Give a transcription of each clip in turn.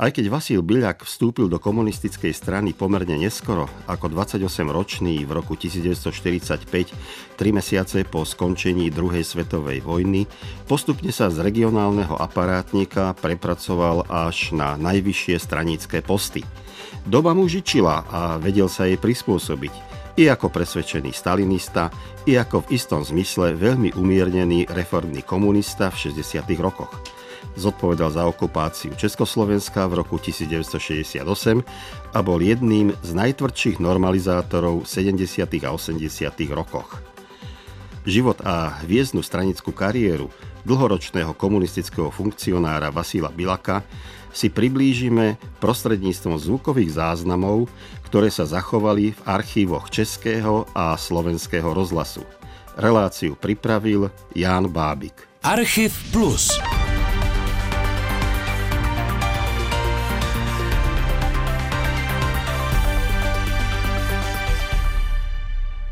Aj keď Vasil Byľak vstúpil do komunistickej strany pomerne neskoro, ako 28-ročný v roku 1945, tri mesiace po skončení druhej svetovej vojny, postupne sa z regionálneho aparátnika prepracoval až na najvyššie stranické posty. Doba mu žičila a vedel sa jej prispôsobiť i ako presvedčený stalinista, i ako v istom zmysle veľmi umiernený reformný komunista v 60. rokoch zodpovedal za okupáciu Československa v roku 1968 a bol jedným z najtvrdších normalizátorov v 70. a 80. rokoch. Život a hviezdnu stranickú kariéru dlhoročného komunistického funkcionára Vasila Bilaka si priblížime prostredníctvom zvukových záznamov, ktoré sa zachovali v archívoch Českého a Slovenského rozhlasu. Reláciu pripravil Ján Bábik. Archív Plus.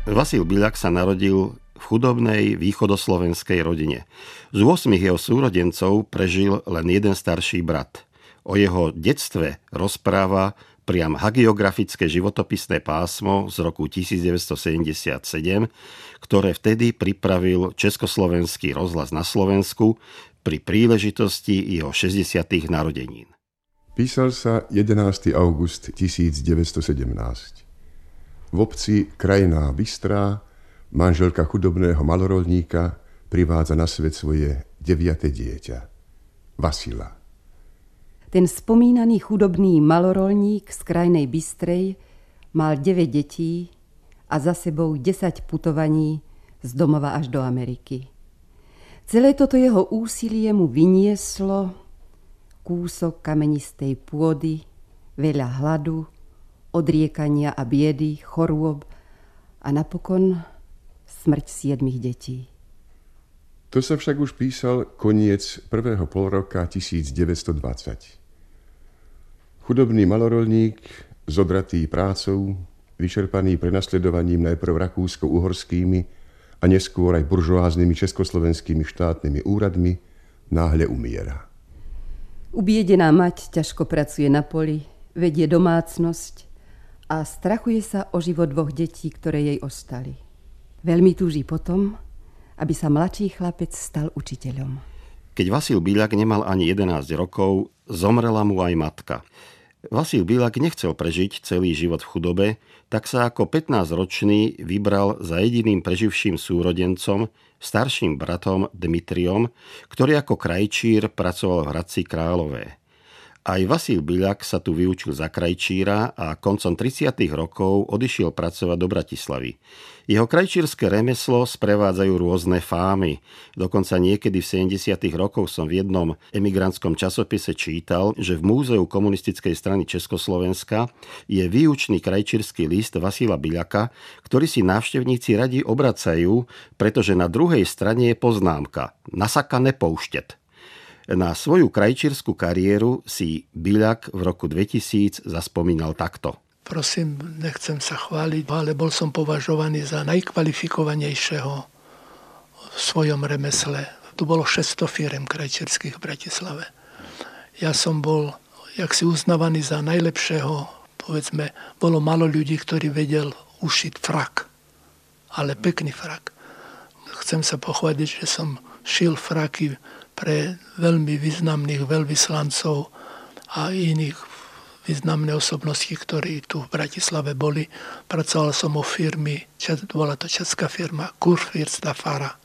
Vasil Biľak sa narodil v chudobnej východoslovenskej rodine. Z 8 jeho súrodencov prežil len jeden starší brat. O jeho detstve rozpráva priam hagiografické životopisné pásmo z roku 1977, ktoré vtedy pripravil Československý rozhlas na Slovensku pri príležitosti jeho 60. narodenín. Písal sa 11. august 1917. V obci Krajiná Bystrá manželka chudobného malorolníka privádza na svet svoje deviate dieťa, Vasila. Ten spomínaný chudobný malorolník z Krajnej Bystrej mal 9 detí a za sebou 10 putovaní z domova až do Ameriky. Celé toto jeho úsilie mu vynieslo kúsok kamenistej pôdy, veľa hladu, odriekania a biedy, chorôb a napokon smrť siedmých detí. To sa však už písal koniec prvého polroka 1920. Chudobný malorolník, zodratý prácou, vyčerpaný prenasledovaním najprv rakúsko-uhorskými a neskôr aj buržoáznymi československými štátnymi úradmi, náhle umiera. Ubiedená mať ťažko pracuje na poli, vedie domácnosť a strachuje sa o život dvoch detí, ktoré jej ostali. Veľmi túži potom, aby sa mladší chlapec stal učiteľom. Keď Vasil Bíľak nemal ani 11 rokov, zomrela mu aj matka. Vasil Bílak nechcel prežiť celý život v chudobe, tak sa ako 15-ročný vybral za jediným preživším súrodencom, starším bratom Dmitriom, ktorý ako krajčír pracoval v Hradci Králové. Aj Vasil Byľak sa tu vyučil za krajčíra a koncom 30. rokov odišiel pracovať do Bratislavy. Jeho krajčírske remeslo sprevádzajú rôzne fámy. Dokonca niekedy v 70. rokoch som v jednom emigrantskom časopise čítal, že v Múzeu komunistickej strany Československa je výučný krajčírsky list Vasila Byľaka, ktorý si návštevníci radi obracajú, pretože na druhej strane je poznámka Nasaka nepouštet. Na svoju krajčírskú kariéru si Byľak v roku 2000 zaspomínal takto. Prosím, nechcem sa chváliť, ale bol som považovaný za najkvalifikovanejšieho v svojom remesle. Tu bolo 600 firm krajčírskych v Bratislave. Ja som bol jak si uznávaný za najlepšieho, povedzme, bolo malo ľudí, ktorí vedel ušiť frak, ale pekný frak. Chcem sa pochváliť, že som šil fraky pre veľmi významných veľvyslancov a iných významné osobnosti, ktorí tu v Bratislave boli. Pracoval som o firmy, bola to česká firma Kurfürst Fara.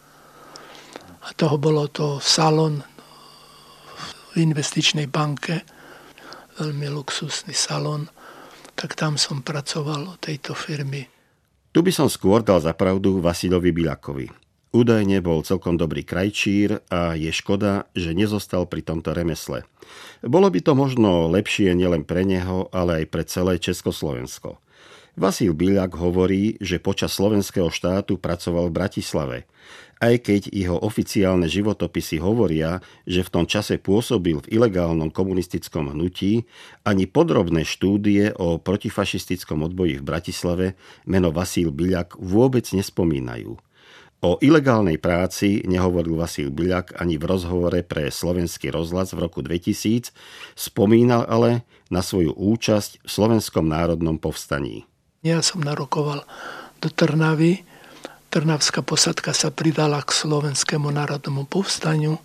A toho bolo to salon v investičnej banke, veľmi luxusný salon, tak tam som pracoval o tejto firmy. Tu by som skôr dal zapravdu Vasilovi Bilakovi. Údajne bol celkom dobrý krajčír a je škoda, že nezostal pri tomto remesle. Bolo by to možno lepšie nielen pre neho, ale aj pre celé Československo. Vasil Biľak hovorí, že počas slovenského štátu pracoval v Bratislave. Aj keď jeho oficiálne životopisy hovoria, že v tom čase pôsobil v ilegálnom komunistickom hnutí, ani podrobné štúdie o protifašistickom odboji v Bratislave meno Vasil Biľak vôbec nespomínajú. O ilegálnej práci nehovoril Vasil Byľak ani v rozhovore pre slovenský rozhlas v roku 2000, spomínal ale na svoju účasť v Slovenskom národnom povstaní. Ja som narokoval do Trnavy. Trnavská posadka sa pridala k Slovenskému národnému povstaniu.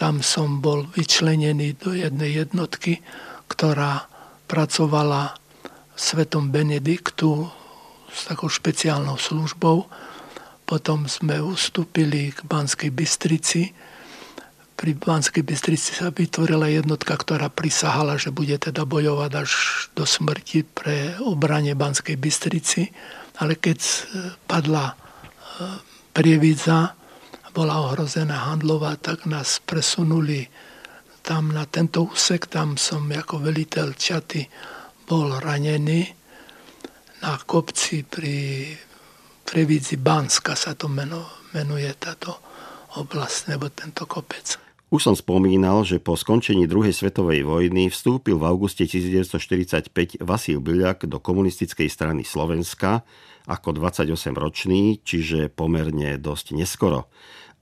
Tam som bol vyčlenený do jednej jednotky, ktorá pracovala Svetom Benediktu s takou špeciálnou službou potom sme ustúpili k Banskej Bystrici. Pri Banskej Bystrici sa vytvorila jednotka, ktorá prisahala, že bude teda bojovať až do smrti pre obranie Banskej Bystrici. Ale keď padla e, prievidza, bola ohrozená handlová, tak nás presunuli tam na tento úsek. Tam som ako veliteľ čaty bol ranený na kopci pri Previdzi Banska sa to meno, menuje táto oblasť, nebo tento kopec. Už som spomínal, že po skončení druhej svetovej vojny vstúpil v auguste 1945 Vasil Byľak do komunistickej strany Slovenska ako 28-ročný, čiže pomerne dosť neskoro.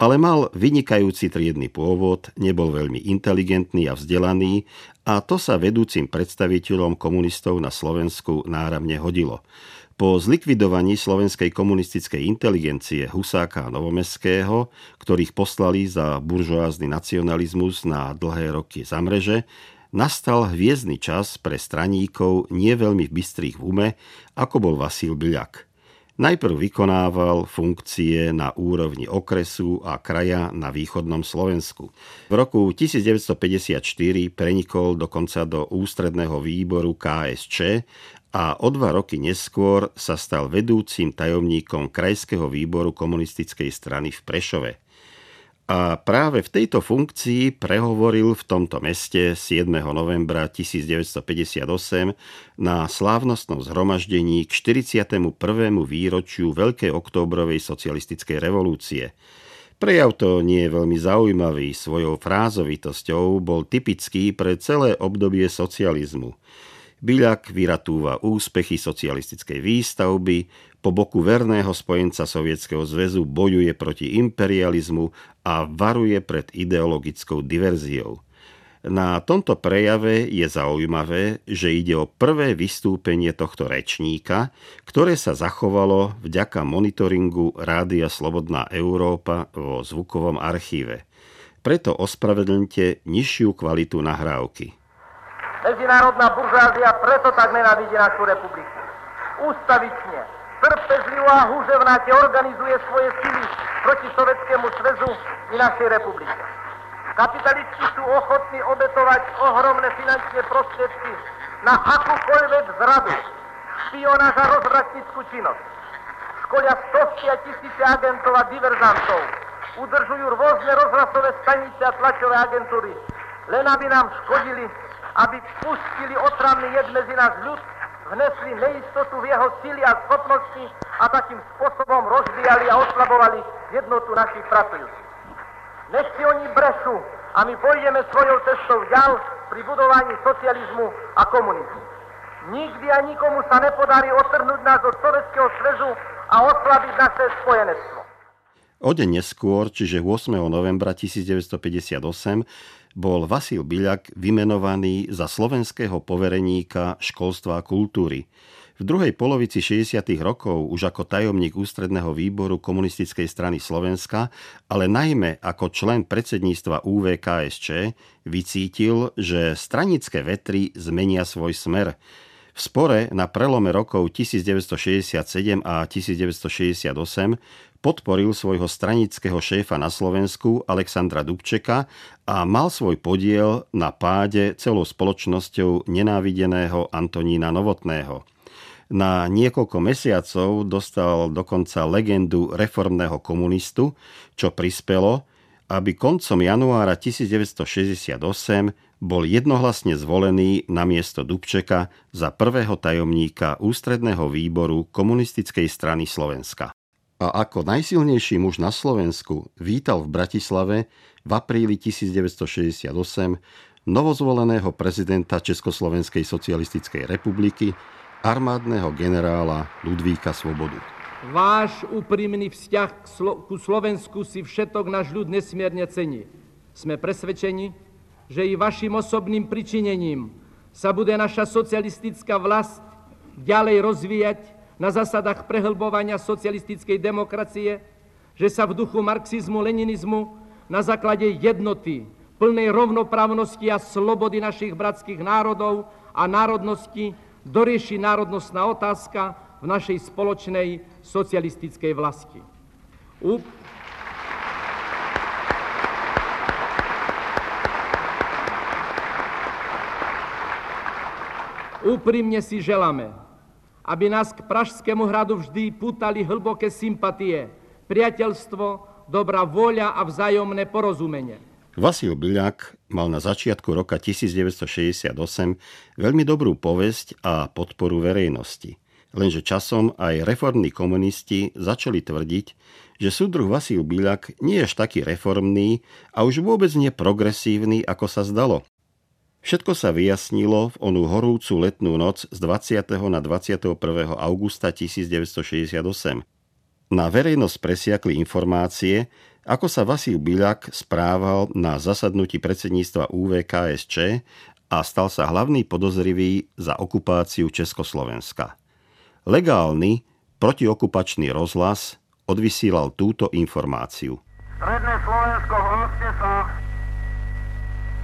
Ale mal vynikajúci triedny pôvod, nebol veľmi inteligentný a vzdelaný a to sa vedúcim predstaviteľom komunistov na Slovensku náramne hodilo. Po zlikvidovaní slovenskej komunistickej inteligencie Husáka a Novomestského, ktorých poslali za buržoázny nacionalizmus na dlhé roky za mreže, nastal hviezdny čas pre straníkov nie veľmi bystrých v ume, ako bol Vasil Byľak. Najprv vykonával funkcie na úrovni okresu a kraja na východnom Slovensku. V roku 1954 prenikol dokonca do ústredného výboru KSČ a o dva roky neskôr sa stal vedúcim tajomníkom Krajského výboru komunistickej strany v Prešove. A práve v tejto funkcii prehovoril v tomto meste 7. novembra 1958 na slávnostnom zhromaždení k 41. výročiu Veľkej októbrovej socialistickej revolúcie. Prejav to nie je veľmi zaujímavý, svojou frázovitosťou bol typický pre celé obdobie socializmu. Byľak vyratúva úspechy socialistickej výstavby, po boku verného spojenca Sovietskeho zväzu bojuje proti imperializmu a varuje pred ideologickou diverziou. Na tomto prejave je zaujímavé, že ide o prvé vystúpenie tohto rečníka, ktoré sa zachovalo vďaka monitoringu Rádia Slobodná Európa vo zvukovom archíve. Preto ospravedlňte nižšiu kvalitu nahrávky. Medzinárodná buržázia preto tak nenávidí našu republiku. Ústavične, trpezlivo a húževnáte organizuje svoje sily proti Sovjetskému zväzu i našej republike. Kapitalisti sú ochotní obetovať ohromné finančné prostriedky na akúkoľvek zradu, špionáž a rozvratnickú činnosť. Školia stovky a tisíce agentov a diverzantov, udržujú rôzne rozhlasové stanice a tlačové agentúry, len aby nám škodili aby pustili otravný jed medzi nás ľud, vnesli neistotu v jeho síly a schopnosti a takým spôsobom rozvíjali a oslabovali jednotu našich pracujúcich. Nech si oni brešu a my pôjdeme svojou cestou ďal pri budovaní socializmu a komunizmu. Nikdy a nikomu sa nepodarí otrhnúť nás od Sovjetského svezu a oslabiť naše spojenectvo. O deň neskôr, čiže 8. novembra 1958, bol Vasil Byľak vymenovaný za slovenského povereníka školstva a kultúry. V druhej polovici 60. rokov už ako tajomník ústredného výboru komunistickej strany Slovenska, ale najmä ako člen predsedníctva UVKSČ, vycítil, že stranické vetry zmenia svoj smer. V spore na prelome rokov 1967 a 1968 podporil svojho stranického šéfa na Slovensku Alexandra Dubčeka a mal svoj podiel na páde celou spoločnosťou nenávideného Antonína Novotného. Na niekoľko mesiacov dostal dokonca legendu reformného komunistu, čo prispelo, aby koncom januára 1968 bol jednohlasne zvolený na miesto Dubčeka za prvého tajomníka Ústredného výboru komunistickej strany Slovenska a ako najsilnejší muž na Slovensku vítal v Bratislave v apríli 1968 novozvoleného prezidenta Československej socialistickej republiky armádneho generála Ludvíka Svobodu. Váš úprimný vzťah ku Slovensku si všetok náš ľud nesmierne cení. Sme presvedčení, že i vašim osobným pričinením sa bude naša socialistická vlast ďalej rozvíjať na zásadách prehlbovania socialistickej demokracie, že sa v duchu marxizmu, leninizmu na základe jednoty, plnej rovnoprávnosti a slobody našich bratských národov a národností dorieši národnostná otázka v našej spoločnej socialistickej vlasti. U... Úprimne si želáme, aby nás k Pražskému hradu vždy putali hlboké sympatie, priateľstvo, dobrá vôľa a vzájomné porozumenie. Vasil Byľak mal na začiatku roka 1968 veľmi dobrú povesť a podporu verejnosti. Lenže časom aj reformní komunisti začali tvrdiť, že súdruh Vasil Biľak nie je až taký reformný a už vôbec nie progresívny, ako sa zdalo. Všetko sa vyjasnilo v onú horúcu letnú noc z 20. na 21. augusta 1968. Na verejnosť presiakli informácie, ako sa Vasil Biľak správal na zasadnutí predsedníctva UVKSČ a stal sa hlavný podozrivý za okupáciu Československa. Legálny protiokupačný rozhlas odvysílal túto informáciu. Stredné Slovensko, hláste sa.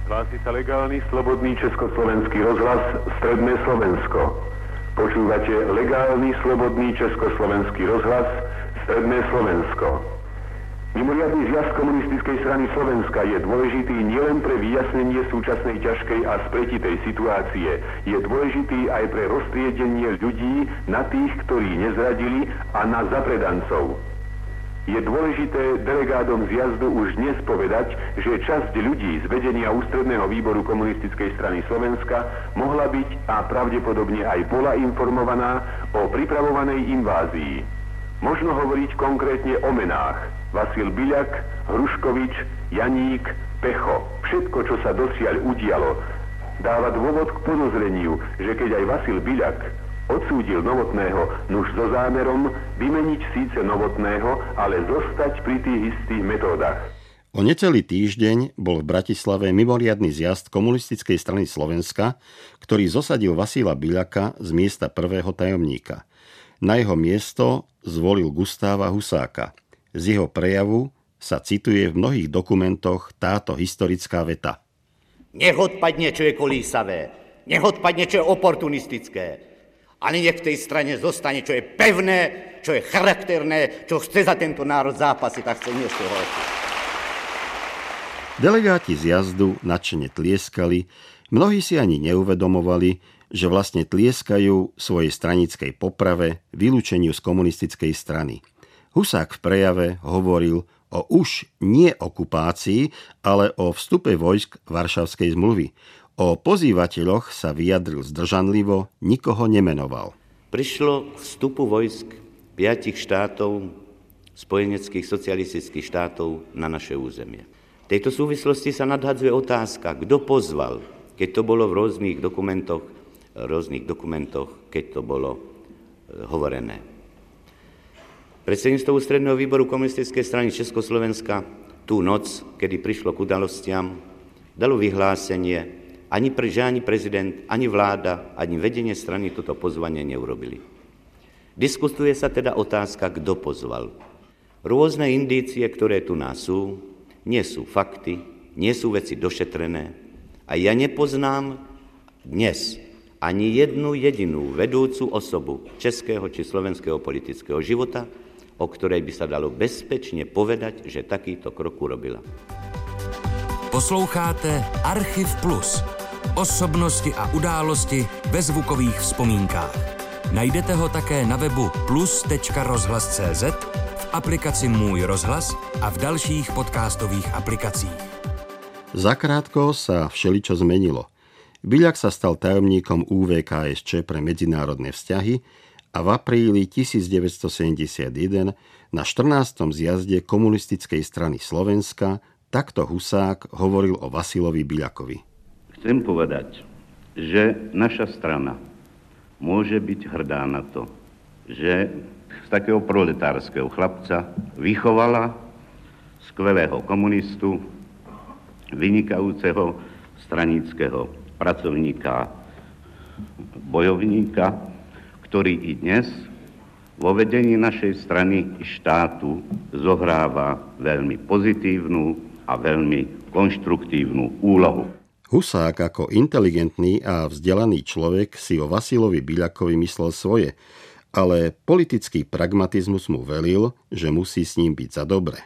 Hlási sa legálny slobodný československý rozhlas Stredné Slovensko. Počúvate legálny slobodný československý rozhlas Stredné Slovensko. Mimoriadný zjazd komunistickej strany Slovenska je dôležitý nielen pre vyjasnenie súčasnej ťažkej a spletitej situácie, je dôležitý aj pre roztriedenie ľudí na tých, ktorí nezradili a na zapredancov. Je dôležité delegádom zjazdu už dnes povedať, že časť ľudí z vedenia ústredného výboru komunistickej strany Slovenska mohla byť a pravdepodobne aj bola informovaná o pripravovanej invázii. Možno hovoriť konkrétne o menách – Vasil Biľak, Hruškovič, Janík, Pecho. Všetko, čo sa dosiaľ udialo, dáva dôvod k podozreniu, že keď aj Vasil Biľak odsúdil Novotného nuž so zámerom vymeniť síce Novotného, ale zostať pri tých istých metódach. O necelý týždeň bol v Bratislave mimoriadný zjazd komunistickej strany Slovenska, ktorý zosadil Vasíla Biľaka z miesta prvého tajomníka. Na jeho miesto zvolil Gustáva Husáka – z jeho prejavu sa cituje v mnohých dokumentoch táto historická veta. Nech odpadne, čo je kolísavé, nech odpadne, čo je oportunistické, ale nech v tej strane zostane, čo je pevné, čo je charakterné, čo chce za tento národ zápasiť a chce niečo Delegáti z jazdu nadšene tlieskali, mnohí si ani neuvedomovali, že vlastne tlieskajú svojej stranickej poprave, vylúčeniu z komunistickej strany – Husák v prejave hovoril o už nie okupácii, ale o vstupe vojsk Varšavskej zmluvy. O pozývateľoch sa vyjadril zdržanlivo, nikoho nemenoval. Prišlo k vstupu vojsk piatich štátov, spojeneckých socialistických štátov na naše územie. V tejto súvislosti sa nadhadzuje otázka, kto pozval, keď to bolo v rôznych dokumentoch, rôznych dokumentoch, keď to bolo e, hovorené. Predsedníctvo ústredného výboru komunistickej strany Československa tú noc, kedy prišlo k udalostiam, dalo vyhlásenie, ani, pre, že ani prezident, ani vláda, ani vedenie strany toto pozvanie neurobili. Diskutuje sa teda otázka, kto pozval. Rôzne indície, ktoré tu nás sú, nie sú fakty, nie sú veci došetrené. A ja nepoznám dnes ani jednu jedinú vedúcu osobu českého či slovenského politického života, o ktorej by sa dalo bezpečne povedať, že takýto krok urobila. Posloucháte Archiv Plus. Osobnosti a události ve zvukových vzpomínkách. Najdete ho také na webu plus.rozhlas.cz, v aplikaci Můj rozhlas a v dalších podcastových aplikacích. Zakrátko sa všeličo zmenilo. Byľak sa stal tajomníkom UVKSČ pre medzinárodné vzťahy, a v apríli 1971 na 14. zjazde komunistickej strany Slovenska takto Husák hovoril o Vasilovi Biľakovi. Chcem povedať, že naša strana môže byť hrdá na to, že takého proletárskeho chlapca vychovala skvelého komunistu, vynikajúceho stranického pracovníka, bojovníka, ktorý i dnes vo vedení našej strany i štátu zohráva veľmi pozitívnu a veľmi konštruktívnu úlohu. Husák ako inteligentný a vzdelaný človek si o Vasilovi Byľakovi myslel svoje, ale politický pragmatizmus mu velil, že musí s ním byť za dobre.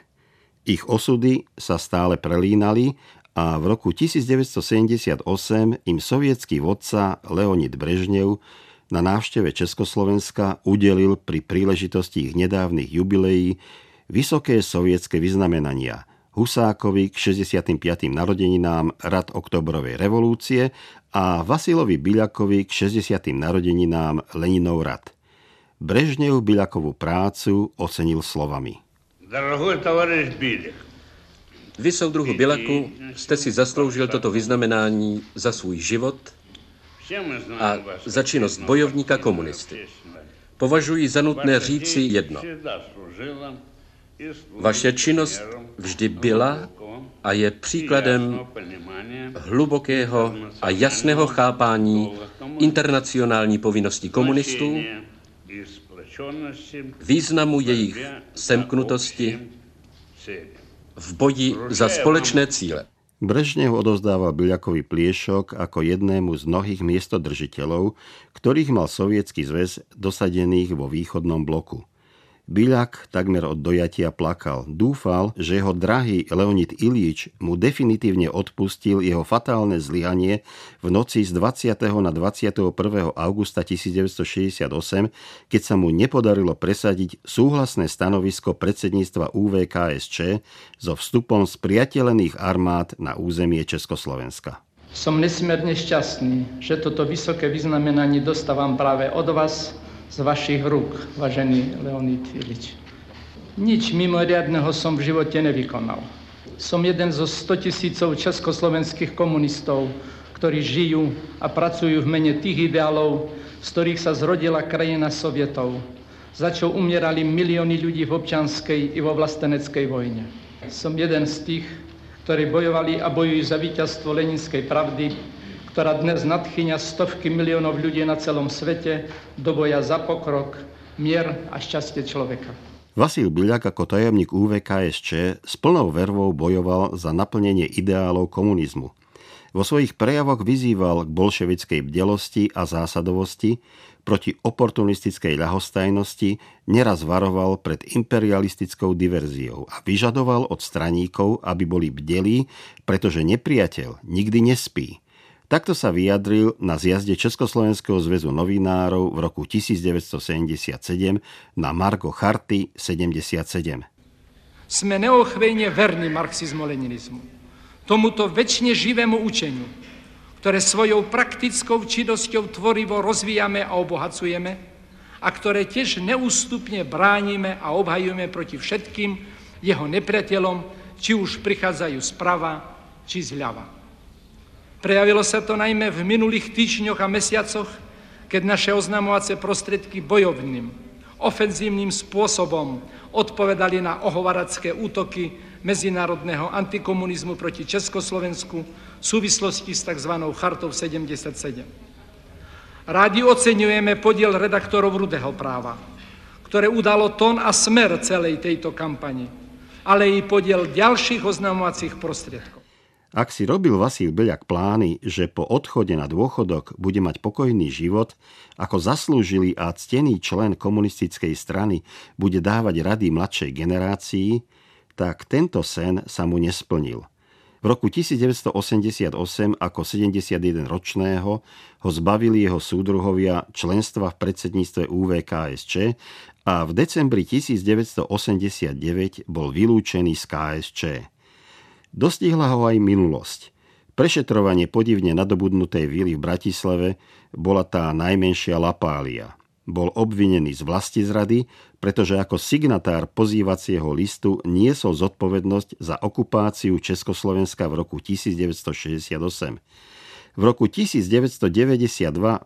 Ich osudy sa stále prelínali a v roku 1978 im sovietský vodca Leonid Brežnev na návšteve Československa udelil pri príležitosti ich nedávnych jubileí vysoké sovietské vyznamenania Husákovi k 65. narodeninám rad oktobrovej revolúcie a Vasilovi Biľakovi k 60. narodeninám Leninov rad. Brežnev Biľakovú prácu ocenil slovami. Drahý tovaríš Biľak, vy, soudruhu Bilaku, jste si zasloužil toto vyznamenání za svůj život, a za činnost bojovníka komunisty. Považuji za nutné říci jedno. Vaše činnost vždy byla a je příkladem hlubokého a jasného chápání internacionální povinnosti komunistů, významu jejich semknutosti v boji za společné cíle. Brežnev odovzdával Byľakovi pliešok ako jednému z mnohých miestodržiteľov, ktorých mal sovietský zväz dosadených vo východnom bloku. Byľak takmer od dojatia plakal. Dúfal, že jeho drahý Leonid Ilíč mu definitívne odpustil jeho fatálne zlyhanie v noci z 20. na 21. augusta 1968, keď sa mu nepodarilo presadiť súhlasné stanovisko predsedníctva UVKSČ so vstupom spriateľených armád na územie Československa. Som nesmierne šťastný, že toto vysoké vyznamenanie dostávam práve od vás, z vašich rúk, vážený Leonid Ilič. Nič mimoriadného som v živote nevykonal. Som jeden zo 100 tisícov československých komunistov, ktorí žijú a pracujú v mene tých ideálov, z ktorých sa zrodila krajina Sovietov, za čo umierali milióny ľudí v občanskej i vo vlasteneckej vojne. Som jeden z tých, ktorí bojovali a bojujú za víťazstvo leninskej pravdy ktorá dnes nadchyňa stovky miliónov ľudí na celom svete do boja za pokrok, mier a šťastie človeka. Vasil Byľak ako tajomník UVKSČ s plnou vervou bojoval za naplnenie ideálov komunizmu. Vo svojich prejavoch vyzýval k bolševickej bdelosti a zásadovosti, proti oportunistickej ľahostajnosti, neraz varoval pred imperialistickou diverziou a vyžadoval od straníkov, aby boli bdelí, pretože nepriateľ nikdy nespí. Takto sa vyjadril na zjazde Československého zväzu novinárov v roku 1977 na Margo Charty 77. Sme neochvejne verní marxizmu-leninizmu, tomuto väčšine živému učeniu, ktoré svojou praktickou činnosťou tvorivo rozvíjame a obohacujeme a ktoré tiež neústupne bránime a obhajujeme proti všetkým jeho nepriateľom, či už prichádzajú sprava, či zľava. Prejavilo sa to najmä v minulých týždňoch a mesiacoch, keď naše oznamovacie prostriedky bojovným, ofenzívnym spôsobom odpovedali na ohovaracké útoky medzinárodného antikomunizmu proti Československu v súvislosti s tzv. Chartou 77. Rádi oceňujeme podiel redaktorov Rudého práva, ktoré udalo tón a smer celej tejto kampani, ale i podiel ďalších oznamovacích prostriedkov. Ak si robil Vasil Beľak plány, že po odchode na dôchodok bude mať pokojný život, ako zaslúžili a ctený člen komunistickej strany bude dávať rady mladšej generácii, tak tento sen sa mu nesplnil. V roku 1988 ako 71-ročného ho zbavili jeho súdruhovia členstva v predsedníctve UVKSČ a v decembri 1989 bol vylúčený z KSČ. Dostihla ho aj minulosť. Prešetrovanie podivne nadobudnutej vily v Bratislave bola tá najmenšia lapália. Bol obvinený z vlasti zrady, pretože ako signatár pozývacieho listu niesol zodpovednosť za okupáciu Československa v roku 1968. V roku 1992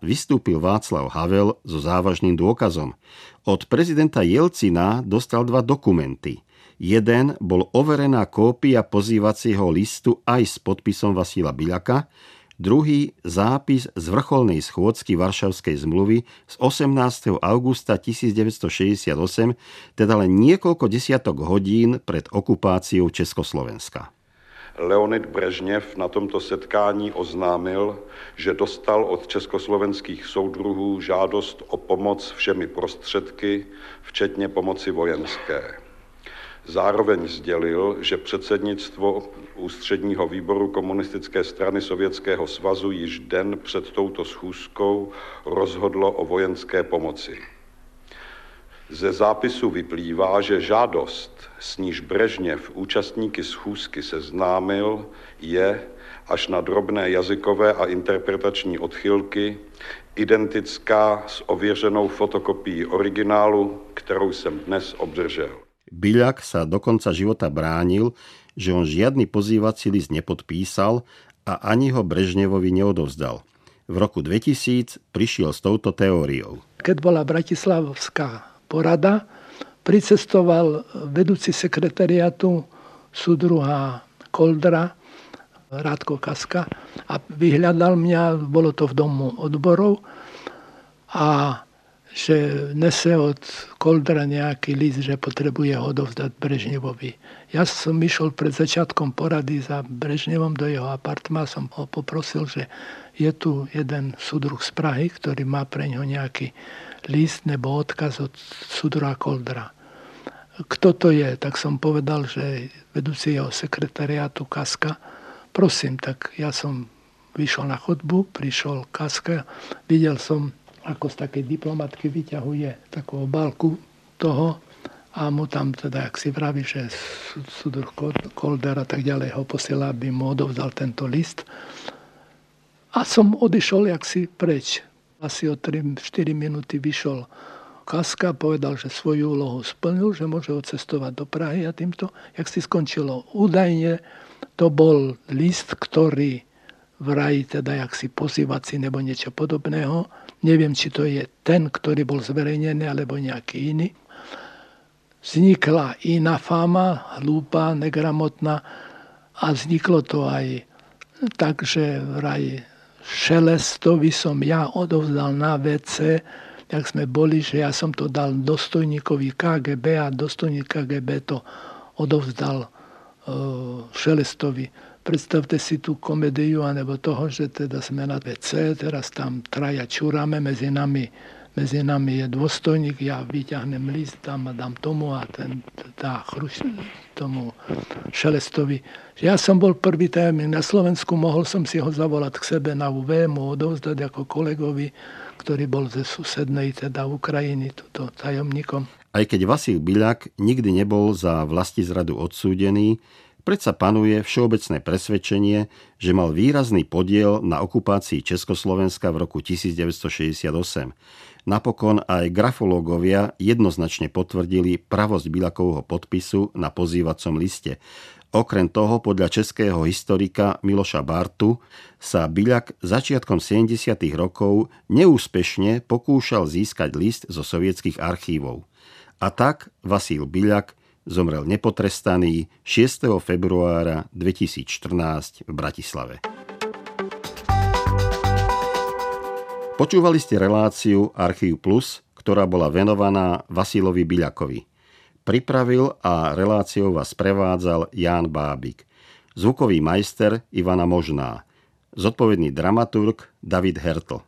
vystúpil Václav Havel so závažným dôkazom. Od prezidenta Jelcina dostal dva dokumenty. Jeden bol overená kópia pozývacieho listu aj s podpisom Vasíla Biľaka, druhý zápis z vrcholnej schôdzky Varšavskej zmluvy z 18. augusta 1968, teda len niekoľko desiatok hodín pred okupáciou Československa. Leonid Brežněv na tomto setkání oznámil, že dostal od československých soudruhů žádost o pomoc všemi prostředky, včetně pomoci vojenské. Zároveň sdělil, že předsednictvo ústředního výboru komunistické strany Sovětského svazu již den před touto schůzkou rozhodlo o vojenské pomoci. Ze zápisu vyplývá, že žádost, s níž Brežněv účastníky schůzky seznámil, je až na drobné jazykové a interpretační odchylky identická s ověřenou fotokopií originálu, kterou jsem dnes obdržel. Byľak sa do konca života bránil, že on žiadny pozývací list nepodpísal a ani ho Brežnevovi neodovzdal. V roku 2000 prišiel s touto teóriou. Keď bola Bratislavská porada, pricestoval vedúci sekretariatu súdruha Koldra, Rádko Kaska a vyhľadal mňa, bolo to v domu odborov a že nese od Koldra nejaký list, že potrebuje ho dovzdať Brežnevovi. Ja som išiel pred začiatkom porady za Brežnevom do jeho apartma, som ho poprosil, že je tu jeden súdruh z Prahy, ktorý má pre ňo nejaký list nebo odkaz od sudra Koldra. Kto to je? Tak som povedal, že vedúci jeho sekretariátu Kaska. Prosím, tak ja som vyšiel na chodbu, prišiel Kaska, videl som, ako z takej diplomatky vyťahuje takú obálku toho a mu tam teda, ak si vraví, že sudruh Kolder a tak ďalej ho posiela, aby mu odovzdal tento list. A som odišol jak si preč. Asi o 3-4 minúty vyšol Kaska, povedal, že svoju úlohu splnil, že môže odcestovať do Prahy a týmto, jak si skončilo. Údajne to bol list, ktorý vraj teda jak si pozývací nebo niečo podobného. Neviem, či to je ten, ktorý bol zverejnený, alebo nejaký iný. Vznikla iná fáma, hlúpa, negramotná a vzniklo to aj tak, že vraj Šelestovi som ja odovzdal na WC, jak sme boli, že ja som to dal dostojníkovi KGB a dostojník KGB to odovzdal uh, Šelestovi. Predstavte si tú komediu, anebo toho, že teda sme na WC, teraz tam traja čuráme, medzi nami, medzi nami je dôstojník, ja vyťahnem list tam a dám tomu a ten dá chruš tomu Šelestovi ja som bol prvý tajomník na Slovensku, mohol som si ho zavolať k sebe na UV, mu odovzdať ako kolegovi, ktorý bol ze susednej, teda Ukrajiny, tuto tajomníkom. Aj keď Vasil Biľak nikdy nebol za vlasti zradu odsúdený, predsa panuje všeobecné presvedčenie, že mal výrazný podiel na okupácii Československa v roku 1968. Napokon aj grafológovia jednoznačne potvrdili pravosť Bilakovho podpisu na pozývacom liste. Okrem toho, podľa českého historika Miloša Bartu sa Byľak začiatkom 70. rokov neúspešne pokúšal získať list zo sovietských archívov. A tak Vasíl Byľak zomrel nepotrestaný 6. februára 2014 v Bratislave. Počúvali ste reláciu Archív Plus, ktorá bola venovaná Vasílovi Byľakovi. Pripravil a reláciou vás prevádzal Ján Bábik. Zvukový majster Ivana Možná. Zodpovedný dramaturg David Hertl.